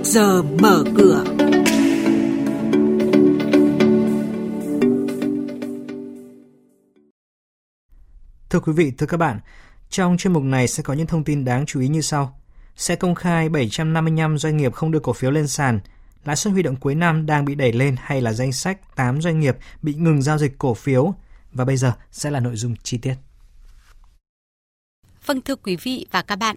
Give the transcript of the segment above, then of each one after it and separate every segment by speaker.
Speaker 1: trước giờ mở cửa.
Speaker 2: Thưa quý vị, thưa các bạn, trong chuyên mục này sẽ có những thông tin đáng chú ý như sau. Sẽ công khai 755 doanh nghiệp không đưa cổ phiếu lên sàn, lãi suất huy động cuối năm đang bị đẩy lên hay là danh sách 8 doanh nghiệp bị ngừng giao dịch cổ phiếu. Và bây giờ sẽ là nội dung chi tiết.
Speaker 3: Vâng thưa quý vị và các bạn,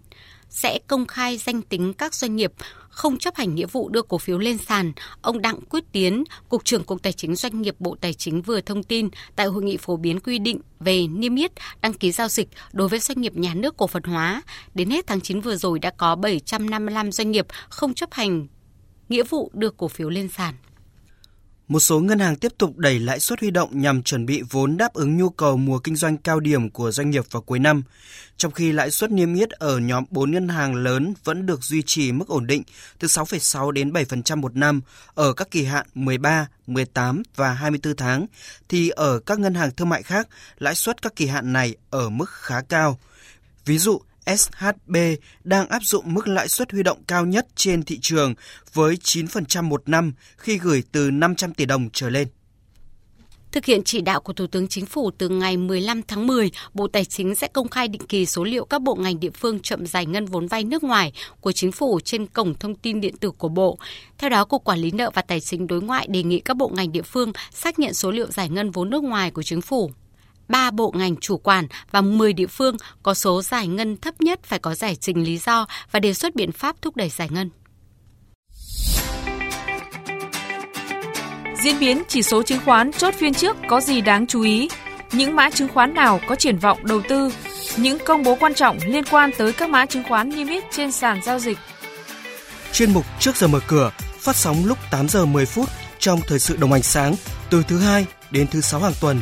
Speaker 3: sẽ công khai danh tính các doanh nghiệp không chấp hành nghĩa vụ đưa cổ phiếu lên sàn, ông Đặng Quyết Tiến, Cục trưởng Cục Tài chính Doanh nghiệp Bộ Tài chính vừa thông tin tại hội nghị phổ biến quy định về niêm yết đăng ký giao dịch đối với doanh nghiệp nhà nước cổ phần hóa. Đến hết tháng 9 vừa rồi đã có 755 doanh nghiệp không chấp hành nghĩa vụ đưa cổ phiếu lên sàn.
Speaker 4: Một số ngân hàng tiếp tục đẩy lãi suất huy động nhằm chuẩn bị vốn đáp ứng nhu cầu mùa kinh doanh cao điểm của doanh nghiệp vào cuối năm, trong khi lãi suất niêm yết ở nhóm 4 ngân hàng lớn vẫn được duy trì mức ổn định từ 6,6 đến 7% một năm ở các kỳ hạn 13, 18 và 24 tháng, thì ở các ngân hàng thương mại khác, lãi suất các kỳ hạn này ở mức khá cao. Ví dụ, SHB đang áp dụng mức lãi suất huy động cao nhất trên thị trường với 9% một năm khi gửi từ 500 tỷ đồng trở lên.
Speaker 3: Thực hiện chỉ đạo của Thủ tướng Chính phủ từ ngày 15 tháng 10, Bộ Tài chính sẽ công khai định kỳ số liệu các bộ ngành địa phương chậm giải ngân vốn vay nước ngoài của Chính phủ trên cổng thông tin điện tử của Bộ. Theo đó, Cục Quản lý nợ và Tài chính đối ngoại đề nghị các bộ ngành địa phương xác nhận số liệu giải ngân vốn nước ngoài của Chính phủ 3 bộ ngành chủ quản và 10 địa phương có số giải ngân thấp nhất phải có giải trình lý do và đề xuất biện pháp thúc đẩy giải ngân.
Speaker 5: Diễn biến chỉ số chứng khoán chốt phiên trước có gì đáng chú ý? Những mã chứng khoán nào có triển vọng đầu tư? Những công bố quan trọng liên quan tới các mã chứng khoán niêm yết trên sàn giao dịch.
Speaker 4: Chuyên mục Trước giờ mở cửa phát sóng lúc 8 giờ 10 phút trong thời sự đồng hành sáng từ thứ hai đến thứ sáu hàng tuần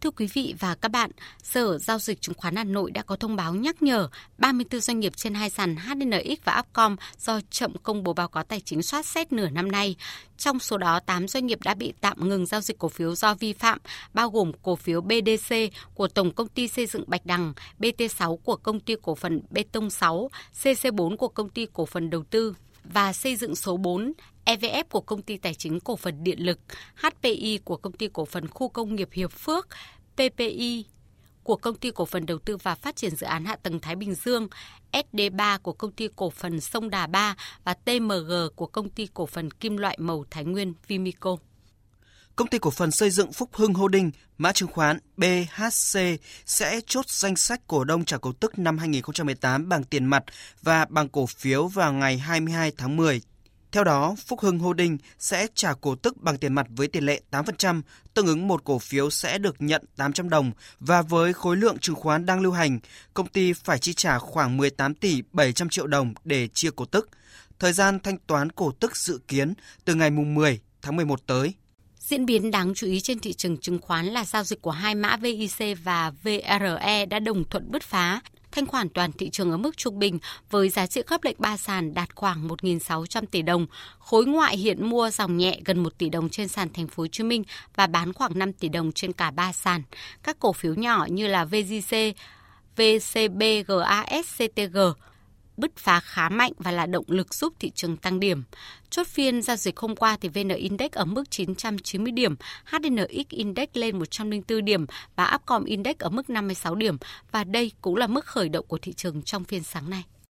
Speaker 3: Thưa quý vị và các bạn, Sở Giao dịch Chứng khoán Hà Nội đã có thông báo nhắc nhở 34 doanh nghiệp trên hai sàn HNX và Upcom do chậm công bố báo cáo tài chính soát xét nửa năm nay. Trong số đó, 8 doanh nghiệp đã bị tạm ngừng giao dịch cổ phiếu do vi phạm, bao gồm cổ phiếu BDC của Tổng Công ty Xây dựng Bạch Đằng, BT6 của Công ty Cổ phần Bê tông 6, CC4 của Công ty Cổ phần Đầu tư và xây dựng số 4, EVF của công ty tài chính cổ phần điện lực, HPI của công ty cổ phần khu công nghiệp Hiệp Phước, PPI của công ty cổ phần đầu tư và phát triển dự án hạ tầng Thái Bình Dương, SD3 của công ty cổ phần Sông Đà 3 và TMG của công ty cổ phần kim loại màu Thái Nguyên Vimico.
Speaker 4: Công ty cổ phần xây dựng Phúc Hưng Holding, mã chứng khoán BHC sẽ chốt danh sách cổ đông trả cổ tức năm 2018 bằng tiền mặt và bằng cổ phiếu vào ngày 22 tháng 10 theo đó, Phúc Hưng Holding sẽ trả cổ tức bằng tiền mặt với tỷ lệ 8%, tương ứng một cổ phiếu sẽ được nhận 800 đồng và với khối lượng chứng khoán đang lưu hành, công ty phải chi trả khoảng 18 tỷ 700 triệu đồng để chia cổ tức. Thời gian thanh toán cổ tức dự kiến từ ngày 10 tháng 11 tới.
Speaker 3: Diễn biến đáng chú ý trên thị trường chứng khoán là giao dịch của hai mã VIC và VRE đã đồng thuận bứt phá, thanh khoản toàn thị trường ở mức trung bình với giá trị khớp lệnh ba sàn đạt khoảng 1.600 tỷ đồng. Khối ngoại hiện mua dòng nhẹ gần 1 tỷ đồng trên sàn thành phố Hồ Chí Minh và bán khoảng 5 tỷ đồng trên cả ba sàn. Các cổ phiếu nhỏ như là VGC, VCB, GAS, CTG bứt phá khá mạnh và là động lực giúp thị trường tăng điểm. Chốt phiên giao dịch hôm qua thì VN Index ở mức 990 điểm, HNX Index lên 104 điểm và Upcom Index ở mức 56 điểm và đây cũng là mức khởi động của thị trường trong phiên sáng nay.